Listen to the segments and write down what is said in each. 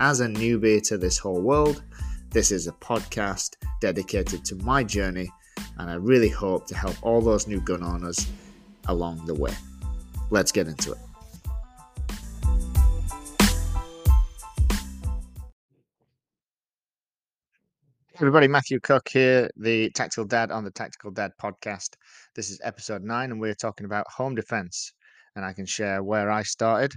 as a newbie to this whole world, this is a podcast dedicated to my journey, and I really hope to help all those new gun owners along the way. Let's get into it. everybody, Matthew Cook here, the Tactical Dad on the Tactical Dad podcast. This is episode nine, and we're talking about home defense. And I can share where I started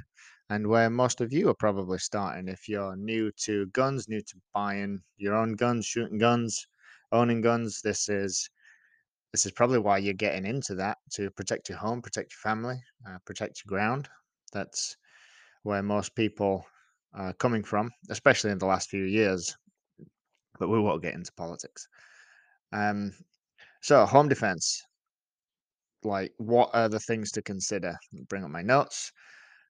and where most of you are probably starting. If you're new to guns, new to buying your own guns, shooting guns, owning guns, this is this is probably why you're getting into that to protect your home, protect your family, uh, protect your ground. That's where most people are coming from, especially in the last few years but we won't get into politics. Um, so home defense, like what are the things to consider? Bring up my notes.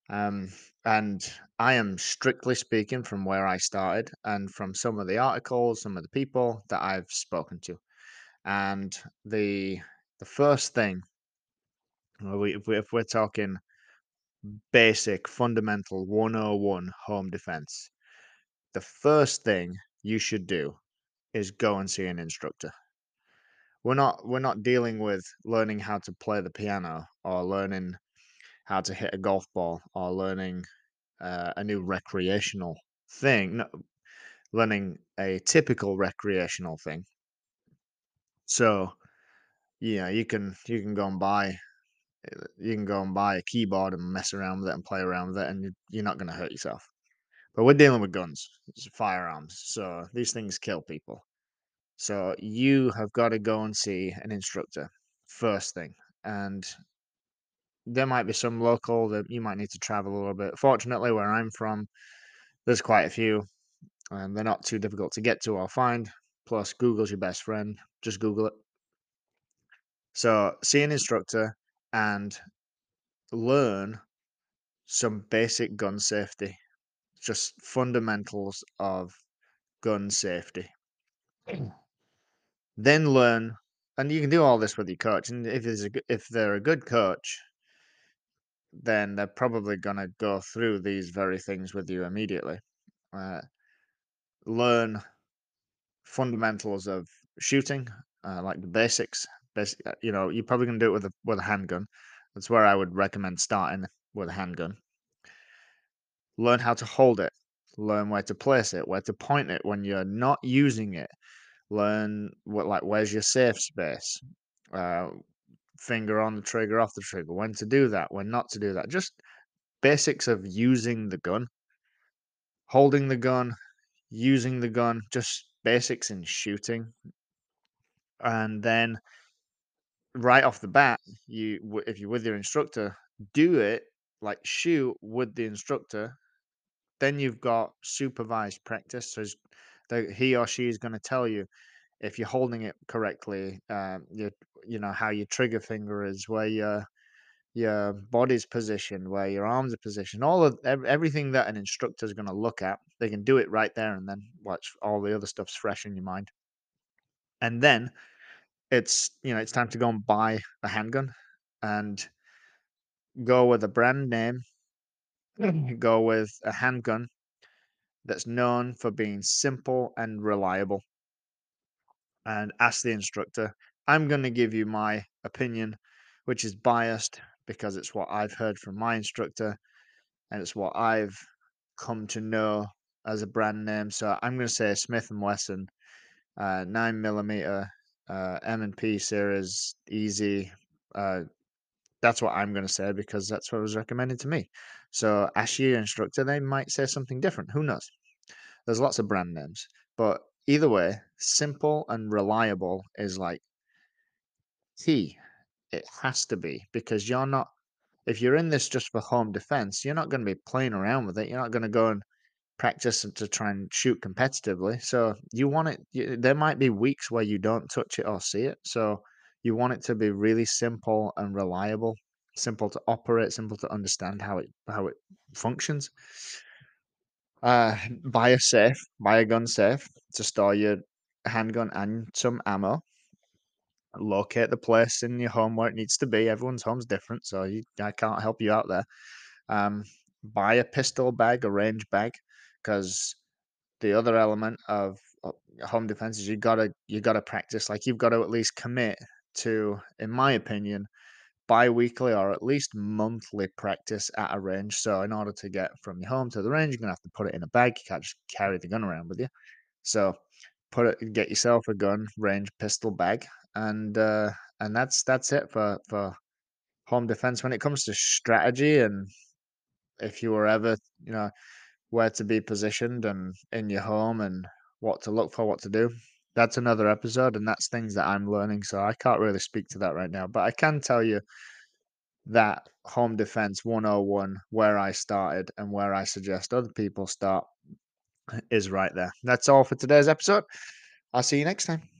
Um, and I am strictly speaking from where I started and from some of the articles, some of the people that I've spoken to. And the the first thing, if, we, if we're talking basic, fundamental 101 home defense, the first thing you should do is go and see an instructor. We're not we're not dealing with learning how to play the piano or learning how to hit a golf ball or learning uh, a new recreational thing. No, learning a typical recreational thing. So, yeah, you can you can go and buy you can go and buy a keyboard and mess around with it and play around with it, and you're not going to hurt yourself. But we're dealing with guns, firearms, so these things kill people. So you have got to go and see an instructor first thing, and there might be some local that you might need to travel a little bit. Fortunately, where I'm from, there's quite a few, and they're not too difficult to get to or find. Plus, Google's your best friend. Just Google it. So, see an mm. instructor and learn some basic gun safety just fundamentals of gun safety. then learn, and you can do all this with your coach. And if there's a, if they're a good coach, then they're probably gonna go through these very things with you immediately. Uh, learn fundamentals of shooting, uh, like the basics. Basic, uh, you know, you're probably gonna do it with a with a handgun. That's where I would recommend starting with a handgun learn how to hold it, learn where to place it, where to point it when you're not using it. Learn what like where's your safe space, uh, finger on the trigger, off the trigger, when to do that, when not to do that. Just basics of using the gun, holding the gun, using the gun, just basics in shooting. And then right off the bat, you if you're with your instructor, do it like shoot with the instructor then you've got supervised practice. So he or she is going to tell you if you're holding it correctly, uh, you you know how your trigger finger is, where your your body's positioned, where your arms are positioned, all of everything that an instructor is going to look at. They can do it right there and then watch all the other stuff's fresh in your mind. And then it's you know it's time to go and buy a handgun and go with a brand name go with a handgun that's known for being simple and reliable. And ask the instructor. I'm going to give you my opinion, which is biased because it's what I've heard from my instructor and it's what I've come to know as a brand name. So I'm going to say Smith and Wesson, uh, nine millimeter uh, M and P series, easy, uh, that's what I'm going to say because that's what was recommended to me. So ask your instructor, they might say something different. Who knows? There's lots of brand names, but either way, simple and reliable is like key. It has to be because you're not. If you're in this just for home defense, you're not going to be playing around with it. You're not going to go and practice to try and shoot competitively. So you want it. y- There might be weeks where you don't touch it or see it. So you want it to be really simple and reliable, simple to operate, simple to understand how it how it functions. Uh, buy a safe, buy a gun safe to store your handgun and some ammo. Locate the place in your home where it needs to be. Everyone's home's different, so you, I can't help you out there. Um, buy a pistol bag, a range bag, because the other element of uh, home defense is you gotta you gotta practice. Like you've got to at least commit to, in my opinion, bi-weekly or at least monthly practice at a range. So in order to get from your home to the range, you're gonna have to put it in a bag. You can't just carry the gun around with you. So put it, get yourself a gun, range pistol bag, and uh, and that's that's it for for home defense. When it comes to strategy and if you were ever, you know, where to be positioned and in your home and what to look for, what to do. That's another episode, and that's things that I'm learning. So I can't really speak to that right now, but I can tell you that home defense 101, where I started and where I suggest other people start, is right there. That's all for today's episode. I'll see you next time.